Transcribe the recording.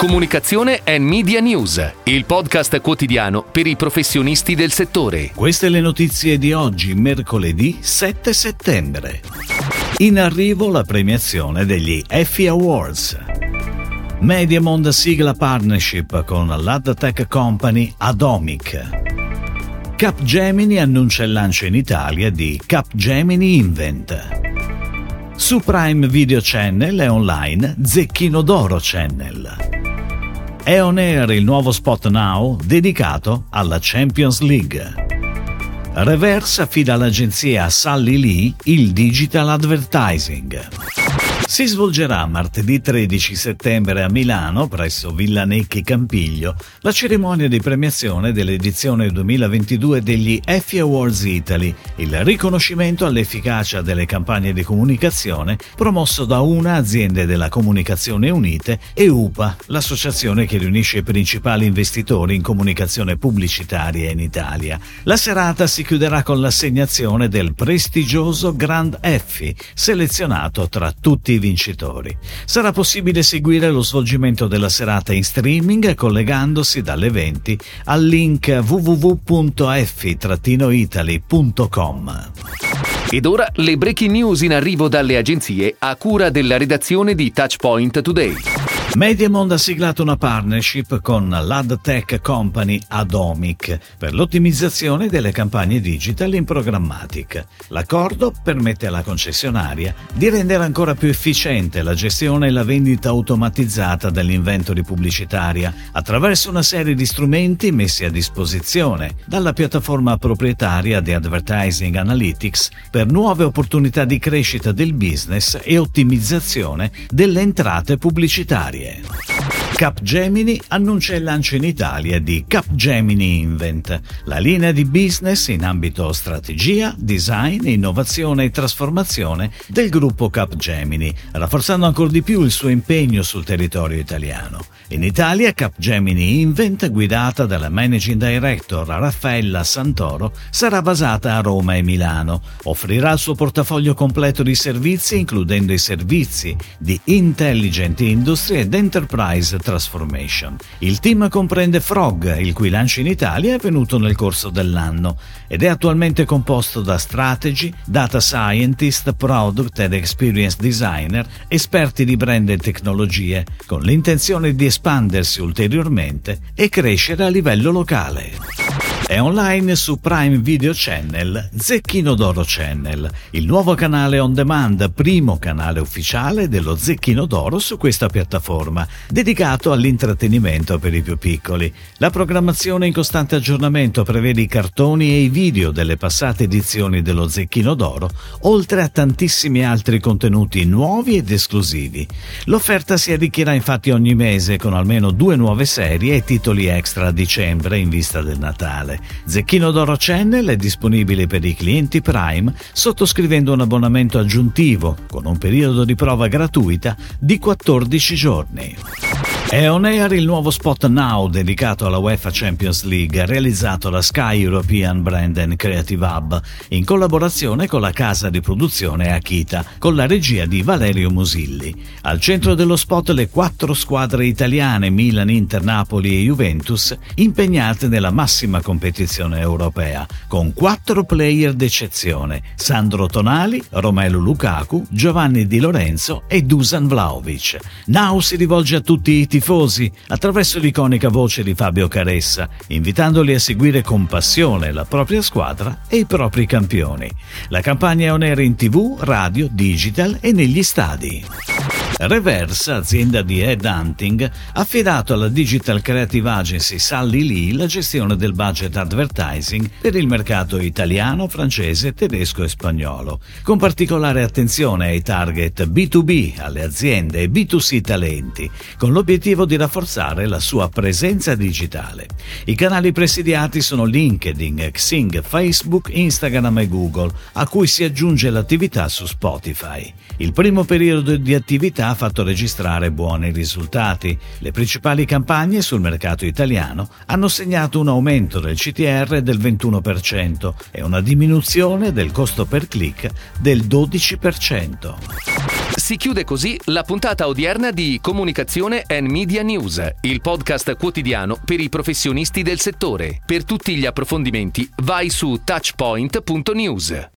Comunicazione e Media News, il podcast quotidiano per i professionisti del settore. Queste le notizie di oggi, mercoledì 7 settembre. In arrivo la premiazione degli Effie Awards. Mediamond sigla partnership con l'AdTech Company Adomic. Capgemini annuncia il lancio in Italia di Capgemini Invent. Su Prime Video Channel e online Zecchino d'Oro Channel. È on air il nuovo spot now dedicato alla Champions League. Reverse affida all'agenzia Sally Lee il digital advertising. Si svolgerà martedì 13 settembre a Milano, presso Villa Necchi Campiglio, la cerimonia di premiazione dell'edizione 2022 degli Effie Awards Italy, il riconoscimento all'efficacia delle campagne di comunicazione promosso da una aziende della Comunicazione Unite e UPA, l'associazione che riunisce i principali investitori in comunicazione pubblicitaria in Italia. La serata si chiuderà con l'assegnazione del prestigioso Grand Effie, selezionato tra tutti i vincitori. Sarà possibile seguire lo svolgimento della serata in streaming collegandosi dalle 20 al link www.effi-italy.com. Ed ora le breaking news in arrivo dalle agenzie a cura della redazione di Touchpoint Today. Mediamond ha siglato una partnership con l'AdTech Company Adomic per l'ottimizzazione delle campagne digital in programmatic. L'accordo permette alla concessionaria di rendere ancora più efficiente la gestione e la vendita automatizzata dell'inventory pubblicitaria attraverso una serie di strumenti messi a disposizione dalla piattaforma proprietaria di Advertising Analytics per nuove opportunità di crescita del business e ottimizzazione delle entrate pubblicitarie serie. Capgemini annuncia il lancio in Italia di Capgemini Invent, la linea di business in ambito strategia, design, innovazione e trasformazione del gruppo Capgemini, rafforzando ancora di più il suo impegno sul territorio italiano. In Italia Capgemini Invent, guidata dalla managing director Raffaella Santoro, sarà basata a Roma e Milano. Offrirà il suo portafoglio completo di servizi, includendo i servizi di Intelligent Industry ed Enterprise Transformation. Il team comprende Frog, il cui lancio in Italia è avvenuto nel corso dell'anno ed è attualmente composto da strategy, data scientist, product ed experience designer, esperti di brand e tecnologie, con l'intenzione di espandersi ulteriormente e crescere a livello locale. È online su Prime Video Channel, Zecchino d'Oro Channel, il nuovo canale on demand, primo canale ufficiale dello Zecchino d'Oro su questa piattaforma, dedicato all'intrattenimento per i più piccoli. La programmazione in costante aggiornamento prevede i cartoni e i video delle passate edizioni dello Zecchino d'Oro, oltre a tantissimi altri contenuti nuovi ed esclusivi. L'offerta si arricchirà infatti ogni mese con almeno due nuove serie e titoli extra a dicembre in vista del Natale. Zecchino d'Oro Channel è disponibile per i clienti Prime sottoscrivendo un abbonamento aggiuntivo con un periodo di prova gratuita di 14 giorni. È on air il nuovo spot Now dedicato alla UEFA Champions League realizzato da Sky European Brand and Creative Hub in collaborazione con la casa di produzione Akita con la regia di Valerio Musilli. Al centro dello spot le quattro squadre italiane Milan, Inter, Napoli e Juventus impegnate nella massima competizione europea con quattro player d'eccezione Sandro Tonali, Romelu Lukaku, Giovanni Di Lorenzo e Dusan Vlaovic. Now si rivolge a tutti i tifosi attraverso l'iconica voce di Fabio Caressa, invitandoli a seguire con passione la propria squadra e i propri campioni. La campagna è on air in tv, radio, digital e negli stadi. Reverse, azienda di headhunting, ha affidato alla Digital Creative Agency Sally Lee la gestione del budget advertising per il mercato italiano, francese, tedesco e spagnolo, con particolare attenzione ai target B2B, alle aziende e B2C talenti, con l'obiettivo di rafforzare la sua presenza digitale. I canali presidiati sono LinkedIn, Xing, Facebook, Instagram e Google, a cui si aggiunge l'attività su Spotify. Il primo periodo di attività ha fatto registrare buoni risultati. Le principali campagne sul mercato italiano hanno segnato un aumento del CTR del 21% e una diminuzione del costo per click del 12%. Si chiude così la puntata odierna di Comunicazione and Media News, il podcast quotidiano per i professionisti del settore. Per tutti gli approfondimenti vai su touchpoint.news.